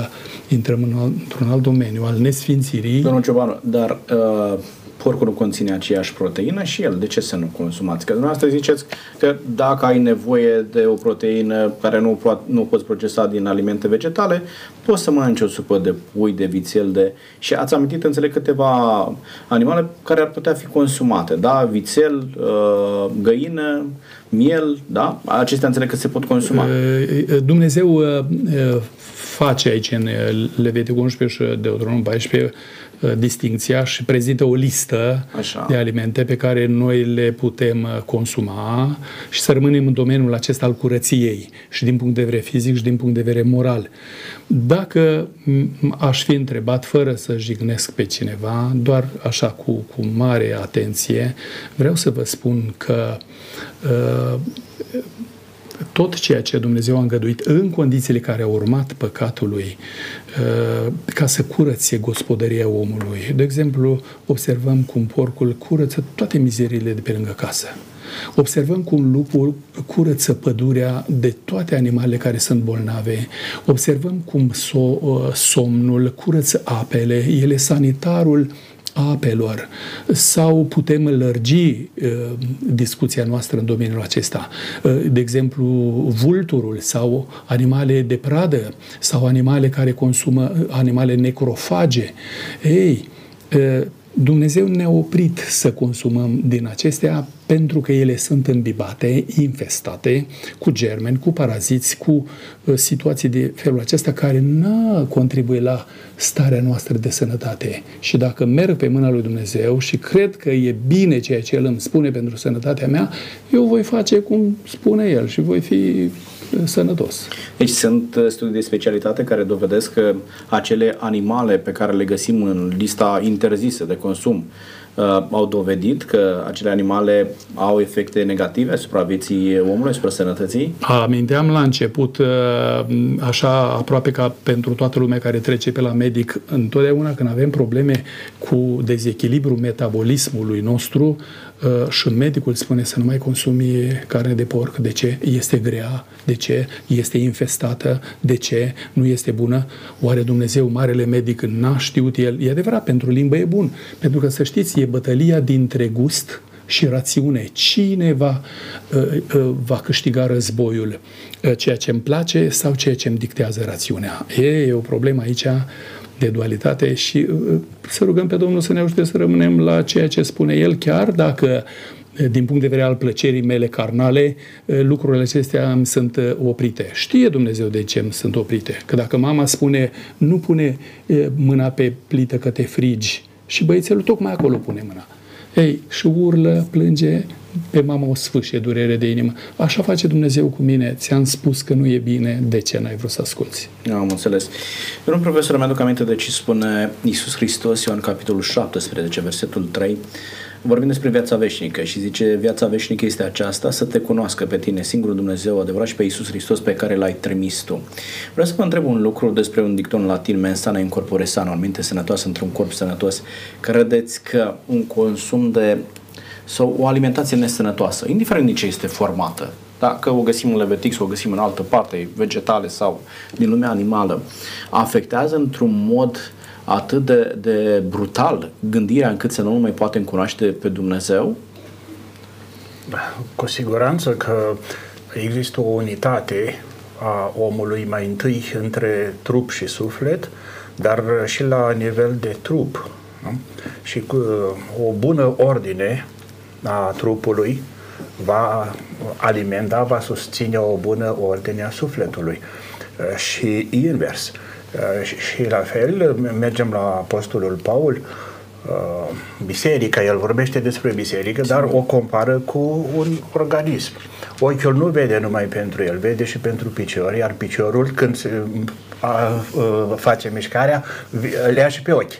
intrăm în, într-un alt domeniu al nesfințirii. Domnul Ciobanu, dar uh, porcul nu conține aceeași proteină și el. De ce să nu consumați? Că dumneavoastră ziceți că dacă ai nevoie de o proteină care nu, po- nu poți procesa din alimente vegetale, poți să mănânci o supă de pui, de vițel, de... Și ați amintit, înțeleg, câteva animale care ar putea fi consumate, da? Vițel, uh, găină, miel, da? Acestea înțeleg că se pot consuma. Dumnezeu face aici în Leviticul 11 și Deuteronom 14 Uh, distinția și prezintă o listă Așa. de alimente pe care noi le putem uh, consuma și să rămânem în domeniul acesta al curăției și din punct de vedere fizic și din punct de vedere moral. Dacă aș fi întrebat fără să jignesc pe cineva, doar așa cu, cu mare atenție, vreau să vă spun că uh, tot ceea ce Dumnezeu a îngăduit în condițiile care au urmat păcatului uh, ca să curățe gospodăria omului. De exemplu, observăm cum porcul curăță toate mizerile de pe lângă casă. Observăm cum lupul curăță pădurea de toate animalele care sunt bolnave. Observăm cum so, uh, somnul curăță apele. El e sanitarul apelor sau putem lărgi uh, discuția noastră în domeniul acesta. Uh, de exemplu, vulturul sau animale de pradă sau animale care consumă animale necrofage. Ei, uh, Dumnezeu ne-a oprit să consumăm din acestea pentru că ele sunt îmbibate, infestate cu germeni, cu paraziți, cu uh, situații de felul acesta care nu contribuie la starea noastră de sănătate. Și dacă merg pe mâna lui Dumnezeu și cred că e bine ceea ce El îmi spune pentru sănătatea mea, eu voi face cum spune El și voi fi sănătos. Deci sunt uh, studii de specialitate care dovedesc că acele animale pe care le găsim în lista interzisă de consum uh, au dovedit că acele animale au efecte negative asupra vieții omului, asupra sănătății? Aminteam la început, uh, așa aproape ca pentru toată lumea care trece pe la medic, întotdeauna când avem probleme cu dezechilibru metabolismului nostru, Uh, și medicul spune să nu mai consumi carne de porc. De ce? Este grea. De ce? Este infestată. De ce? Nu este bună. Oare Dumnezeu, marele medic, n-a știut el? E adevărat, pentru limbă e bun. Pentru că, să știți, e bătălia dintre gust și rațiune. Cine va, uh, uh, va câștiga războiul? Ceea ce îmi place sau ceea ce îmi dictează rațiunea? E, e o problemă aici de dualitate și uh, uh, să rugăm pe Domnul să ne ajute să rămânem la ceea ce spune El, chiar dacă uh, din punct de vedere al plăcerii mele carnale, lucrurile acestea îmi sunt oprite. Știe Dumnezeu de ce îmi sunt oprite. Că dacă mama spune, nu pune mâna pe plită că te frigi, și băiețelul tocmai acolo pune mâna. Ei, și urlă, plânge, pe mama o sfâșie durere de inimă. Așa face Dumnezeu cu mine. Ți-am spus că nu e bine, de ce n-ai vrut să asculți? Am înțeles. Domnul profesor, mi-aduc aminte de ce spune Iisus Hristos, Ioan capitolul 17, versetul 3, vorbim despre viața veșnică și zice viața veșnică este aceasta, să te cunoască pe tine, singurul Dumnezeu adevărat și pe Iisus Hristos pe care l-ai trimis tu. Vreau să vă întreb un lucru despre un dicton latin, mensana in corpore sano, o minte sănătoasă într-un corp sănătos. Credeți că un consum de sau o alimentație nesănătoasă, indiferent din ce este formată, dacă o găsim în Levitic sau o găsim în altă parte, vegetale sau din lumea animală, afectează într-un mod atât de, de brutal gândirea încât să nu mai poate cunoaște pe Dumnezeu? Cu siguranță că există o unitate a omului mai întâi între trup și suflet, dar și la nivel de trup Nu? Și cu o bună ordine a trupului va alimenta, va susține o bună ordine a sufletului. Uh, și invers. Uh, și la fel, mergem la Apostolul Paul, uh, biserica, el vorbește despre biserică, dar o compară cu un organism. Ochiul nu vede numai pentru el, vede și pentru picior, iar piciorul când se, a, a, face mișcarea, le ia și pe ochi.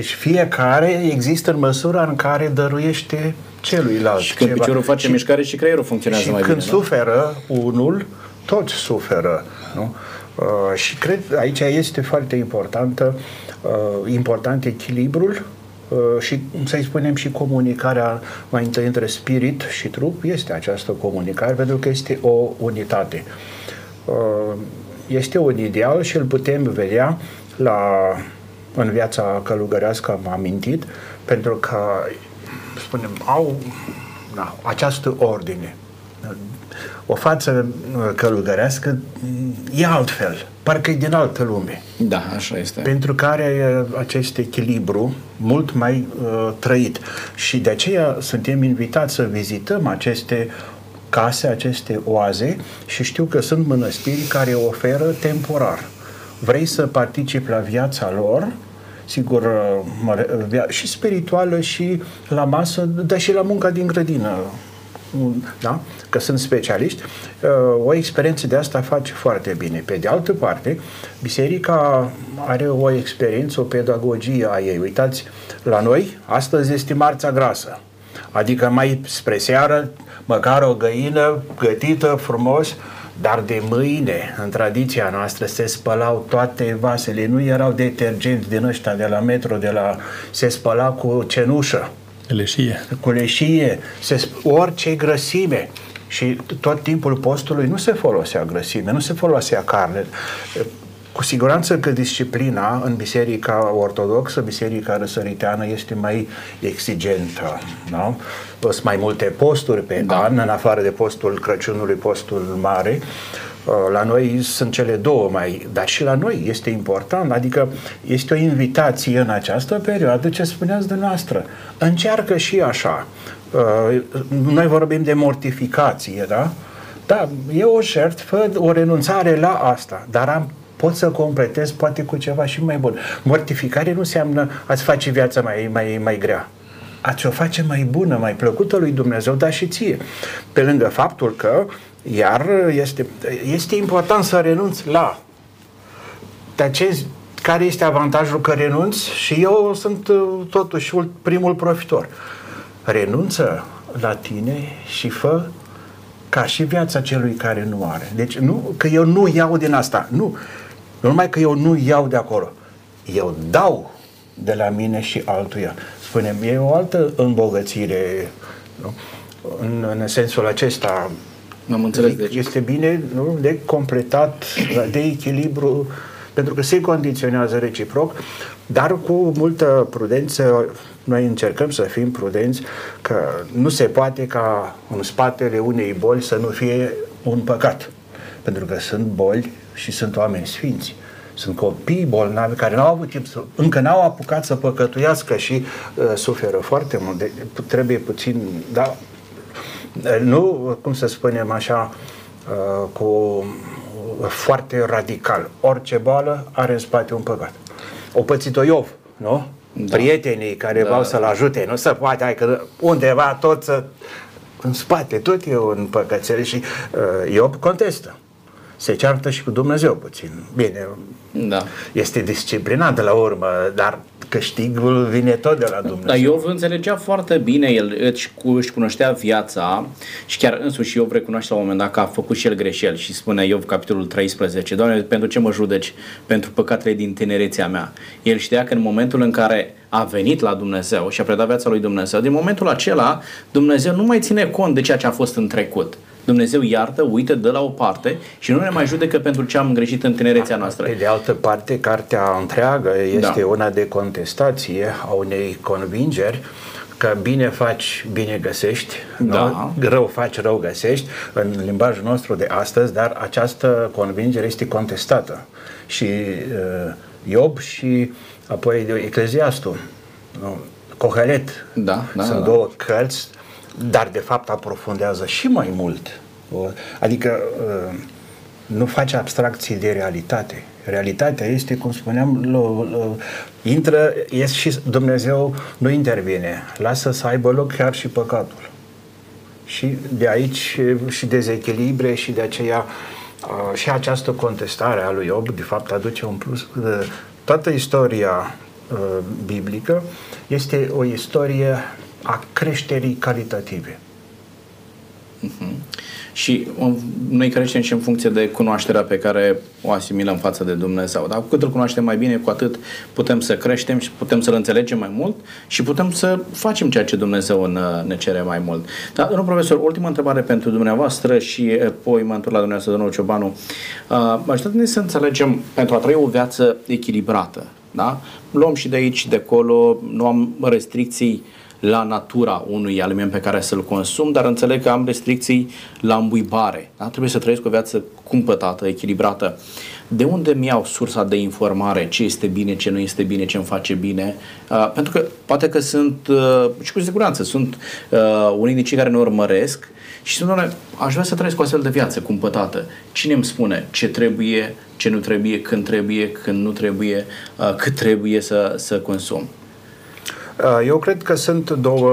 Și fiecare există în măsura în care dăruiește celuilalt. Și când ceva. piciorul face și, mișcare și creierul funcționează și mai când bine. când suferă unul, toți suferă. Nu? Uh, și cred aici este foarte importantă, uh, important echilibrul uh, și, să-i spunem, și comunicarea mai întâi între spirit și trup este această comunicare, pentru că este o unitate. Uh, este un ideal și îl putem vedea la, în viața călugărească, am amintit, pentru că, spunem, au na, această ordine o față uh, călugărească mm, e altfel, parcă e din altă lume. Da, așa este. Pentru că are acest echilibru mult mai uh, trăit. Și de aceea suntem invitați să vizităm aceste case, aceste oaze și știu că sunt mănăstiri care oferă temporar. Vrei să participi la viața lor, sigur, uh, și spirituală și la masă, dar și la munca din grădină da? că sunt specialiști, uh, o experiență de asta face foarte bine. Pe de altă parte, biserica are o experiență, o pedagogie a ei. Uitați, la noi, astăzi este marța grasă. Adică mai spre seară, măcar o găină gătită frumos, dar de mâine, în tradiția noastră, se spălau toate vasele, nu erau detergenți din ăștia de la metro, de la... se spăla cu cenușă Leșie. Cu leșie, se, orice grăsime. Și tot timpul postului nu se folosea grăsime, nu se folosea carne. Cu siguranță că disciplina în biserica ortodoxă, biserica răsăriteană, este mai exigentă. Da? Sunt mai multe posturi pe da. an, în afară de postul Crăciunului, postul mare. Uh, la noi sunt cele două mai, dar și la noi este important, adică este o invitație în această perioadă, ce spuneați de noastră. Încearcă și așa. Uh, noi vorbim de mortificație, da? Da, e o jertfă, o renunțare la asta, dar am pot să completez poate cu ceva și mai bun. Mortificare nu înseamnă ați face viața mai, mai, mai grea. Ați o face mai bună, mai plăcută lui Dumnezeu, dar și ție. Pe lângă faptul că iar este, este important să renunți la. Dar ce, care este avantajul că renunți? Și eu sunt uh, totuși primul profitor. Renunță la tine și fă ca și viața celui care nu are. Deci nu că eu nu iau din asta. Nu. Nu numai că eu nu iau de acolo. Eu dau de la mine și altuia. Spunem, e o altă îmbogățire nu? În, în sensul acesta am înțeles. Deci. Este bine nu, de completat, de echilibru, pentru că se condiționează reciproc, dar cu multă prudență noi încercăm să fim prudenți că nu se poate ca în spatele unei boli să nu fie un păcat. Pentru că sunt boli și sunt oameni sfinți. Sunt copii bolnavi care n-au avut timp să, încă n-au apucat să păcătuiască și uh, suferă foarte mult. De, trebuie puțin, da, nu, cum să spunem așa, uh, cu foarte radical. Orice boală are în spate un păcat. O pățit-o Iov, nu? Da. Prietenii care da. vreau să-l ajute, nu se poate, hai că undeva tot să... În spate, tot e un păcățel și uh, Iov contestă. Se ceartă și cu Dumnezeu puțin. Bine, da. este disciplinat la urmă, dar câștigul vine tot de la Dumnezeu. Dar Iov înțelegea foarte bine, el își, își cunoștea viața și chiar însuși Iov recunoaște la un moment dat că a făcut și el greșeli și spune Iov capitolul 13, Doamne, pentru ce mă judeci? Pentru păcatele din tinerețea mea. El știa că în momentul în care a venit la Dumnezeu și a predat viața lui Dumnezeu, din momentul acela Dumnezeu nu mai ține cont de ceea ce a fost în trecut. Dumnezeu iartă, uită, dă la o parte și nu ne mai judecă pentru ce am greșit în tinerețea noastră. Pe de altă parte, cartea întreagă este da. una de contestație a unei convingeri că bine faci, bine găsești, da. nu? rău faci, rău găsești, în limbajul nostru de astăzi, dar această convingere este contestată. Și uh, Iob și apoi de Ecleziastul nu? Cohelet. Da, da, Sunt da. două cărți, dar de fapt aprofundează și mai mult. O- Adică uh, nu face abstracții de realitate. Realitatea este, cum spuneam, lo, lo, intră, ies și Dumnezeu nu intervine. Lasă să aibă loc chiar și păcatul. Și de aici și dezechilibre și de aceea uh, și această contestare a lui Iob, de fapt, aduce un plus. Uh, Toată istoria uh, biblică este o istorie a creșterii calitative. Și um, noi creștem și în funcție de cunoașterea pe care o asimilăm față de Dumnezeu. Dar cu cât îl cunoaștem mai bine, cu atât putem să creștem și putem să-L înțelegem mai mult și putem să facem ceea ce Dumnezeu ne, ne cere mai mult. Dar, domnul profesor, ultima întrebare pentru dumneavoastră și apoi mă întorc la dumneavoastră, domnul Ciobanu. Uh, ajută-ne să înțelegem pentru a trăi o viață echilibrată. Da? Luăm și de aici și de acolo, nu am restricții la natura unui aliment pe care să-l consum, dar înțeleg că am restricții la îmbuibare. Da? Trebuie să trăiesc o viață cumpătată, echilibrată. De unde mi-au sursa de informare ce este bine, ce nu este bine, ce îmi face bine? Uh, pentru că poate că sunt, uh, și cu siguranță, sunt uh, unii din cei care ne urmăresc și sunt, doamne, aș vrea să trăiesc o astfel de viață cumpătată. Cine îmi spune ce trebuie, ce nu trebuie, când trebuie, când nu trebuie, uh, cât trebuie să, să consum? Uh, Eu cred că sunt două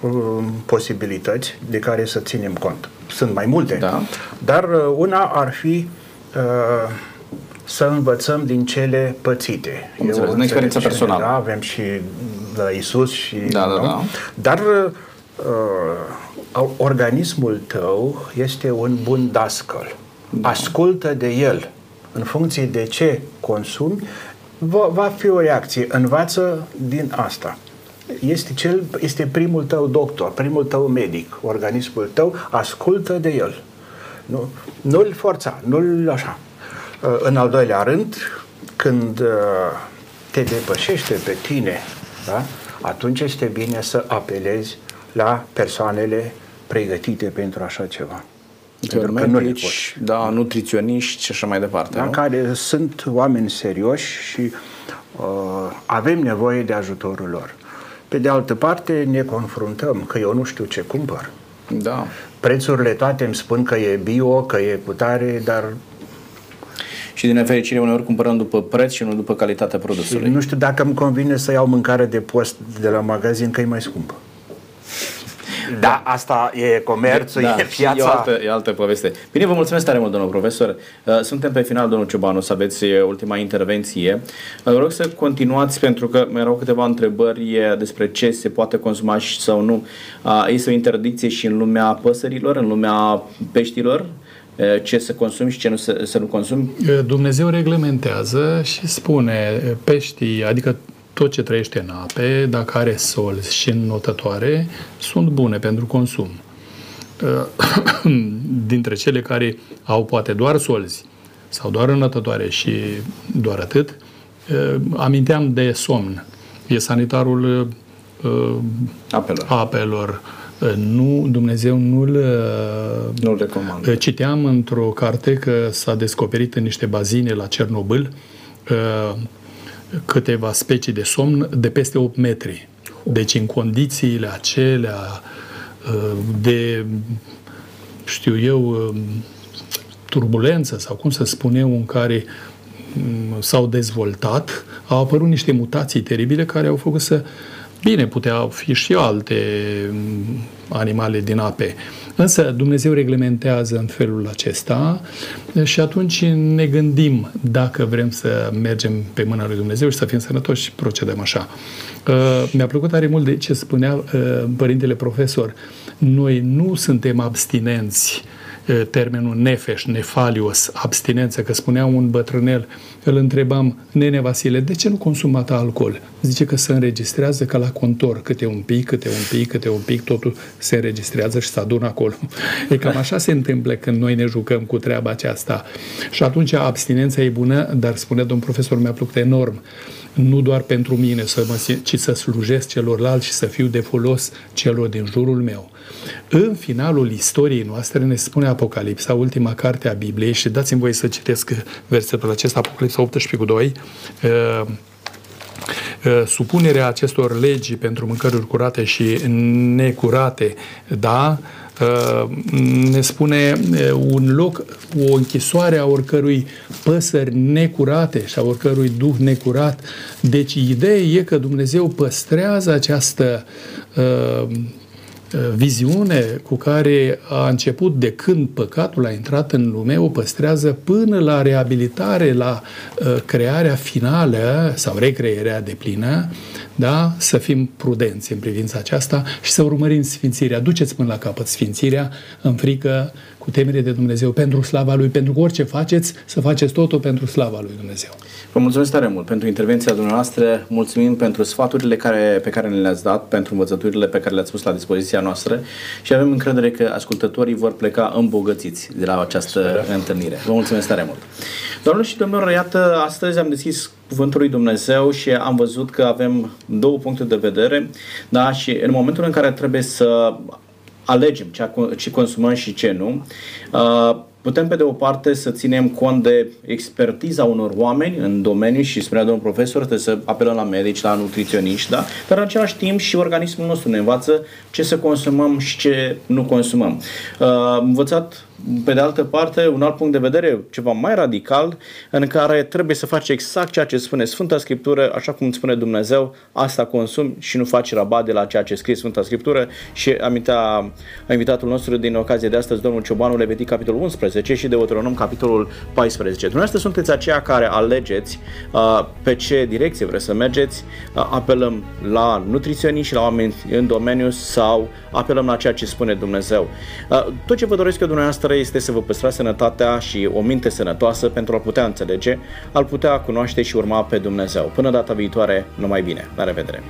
um, posibilități de care să ținem cont. Sunt mai multe, Da. dar uh, una ar fi uh, să învățăm din cele pățite. Am înțeles, din experiența înțeleg și- personală. Da, avem și la Isus și Da, da, nu? da. Dar uh, organismul tău este un bun dascăl. Ascultă de el. În funcție de ce consumi, va, va fi o reacție. Învață din asta. Este, cel, este primul tău doctor, primul tău medic, organismul tău, ascultă de el. Nu, nu-l forța, nu-l așa. Uh, În al doilea rând, când uh, te depășește pe tine, da? atunci este bine să apelezi la persoanele pregătite pentru așa ceva. Pentru că nu le medici, poți. da, nutriționiști și așa mai departe. Da? nu? Care sunt oameni serioși și uh, avem nevoie de ajutorul lor. Pe de altă parte, ne confruntăm că eu nu știu ce cumpăr. Da. Prețurile toate îmi spun că e bio, că e cutare, dar Și din nefericire uneori cumpărăm după preț și nu după calitatea produsului. nu știu dacă îmi convine să iau mâncare de post de la magazin, că e mai scumpă. Da, asta e comerțul, e și E o piața. altă, e altă poveste. Bine, vă mulțumesc tare mult, domnul profesor. Uh, Suntem pe final, domnul Ciobanu, să aveți uh, ultima intervenție. Uh, Vă rog să continuați, pentru că mai erau câteva întrebări uh, despre ce se poate consuma și sau nu. Uh, Este o interdicție și în lumea păsărilor, în lumea peștilor, uh, ce să consumi și ce nu să, să nu consumi. Dumnezeu reglementează și spune peștii, adică tot ce trăiește în ape, dacă are solzi și înnotătoare, sunt bune pentru consum. <coughs> Dintre cele care au poate doar solzi sau doar înnotătoare și doar atât, aminteam de somn. E sanitarul Apelor. apelor. Nu, Dumnezeu nu-l Nu recomand. Citeam într-o carte că s-a descoperit în niște bazine la Cernobâl uh, câteva specii de somn de peste 8 metri. Deci în condițiile acelea uh, de, știu eu, uh, turbulență sau cum să spun eu, în care mm, s-au dezvoltat, au apărut niște mutații teribile care au făcut să Bine, puteau fi și alte mm, animale din ape. Însă Dumnezeu reglementează în felul acesta și atunci ne gândim dacă vrem să mergem pe mâna lui Dumnezeu și să fim sănătoși și procedăm așa. Uh, mi-a plăcut tare mult de ce spunea uh, părintele profesor. Noi nu suntem abstinenți termenul nefeș, nefalios, abstinență, că spunea un bătrânel, îl întrebam, nene Vasile, de ce nu consumata alcool? Zice că se înregistrează ca la contor, câte un pic, câte un pic, câte un pic, totul se înregistrează și se adună acolo. E cam așa se întâmplă când noi ne jucăm cu treaba aceasta. Și atunci abstinența e bună, dar spune domn profesor, mi-a plăcut enorm nu doar pentru mine, să mă, ci să slujesc celorlalți și să fiu de folos celor din jurul meu. În finalul istoriei noastre ne spune Apocalipsa, ultima carte a Bibliei, și dați-mi voie să citesc versetul acesta, Apocalipsa 18 cu 2, supunerea acestor legi pentru mâncăruri curate și necurate, da, ne spune un loc, o închisoare a oricărui păsări necurate și a oricărui duh necurat. Deci ideea e că Dumnezeu păstrează această uh, viziune cu care a început de când păcatul a intrat în lume, o păstrează până la reabilitare, la uh, crearea finală sau recrearea de plină, da? să fim prudenți în privința aceasta și să urmărim sfințirea. Duceți până la capăt sfințirea în frică, cu temere de Dumnezeu, pentru slava Lui, pentru că orice faceți, să faceți totul pentru slava Lui Dumnezeu. Vă mulțumesc tare mult pentru intervenția dumneavoastră, mulțumim pentru sfaturile care, pe care ne le-ați dat, pentru învățăturile pe care le-ați pus la dispoziția noastră și avem încredere că ascultătorii vor pleca îmbogățiți de la această Speră. întâlnire. Vă mulțumesc tare mult! Doamnelor și domnilor, iată, astăzi am deschis Cuvântul lui Dumnezeu și am văzut că avem două puncte de vedere da? și în momentul în care trebuie să alegem ce consumăm și ce nu, uh, Putem, pe de o parte, să ținem cont de expertiza unor oameni în domeniu și, spunea domnul profesor, trebuie să apelăm la medici, la nutriționiști, da? dar în același timp și organismul nostru ne învață ce să consumăm și ce nu consumăm. Uh, am învățat pe de altă parte, un alt punct de vedere, ceva mai radical, în care trebuie să faci exact ceea ce spune Sfânta Scriptură, așa cum spune Dumnezeu, asta consum și nu faci rabat de la ceea ce scrie Sfânta Scriptură și amintea a invitatul nostru din ocazie de astăzi, domnul Ciobanu Levitic, capitolul 11 și Deuteronom, capitolul 14. Dumneavoastră sunteți aceia care alegeți uh, pe ce direcție vreți să mergeți, uh, apelăm la nutriționiști și la oameni în domeniu sau apelăm la ceea ce spune Dumnezeu. Uh, tot ce vă doresc eu dumneavoastră este să vă păstrați sănătatea și o minte sănătoasă pentru a putea înțelege, al putea cunoaște și urma pe Dumnezeu. Până data viitoare, numai bine. La revedere!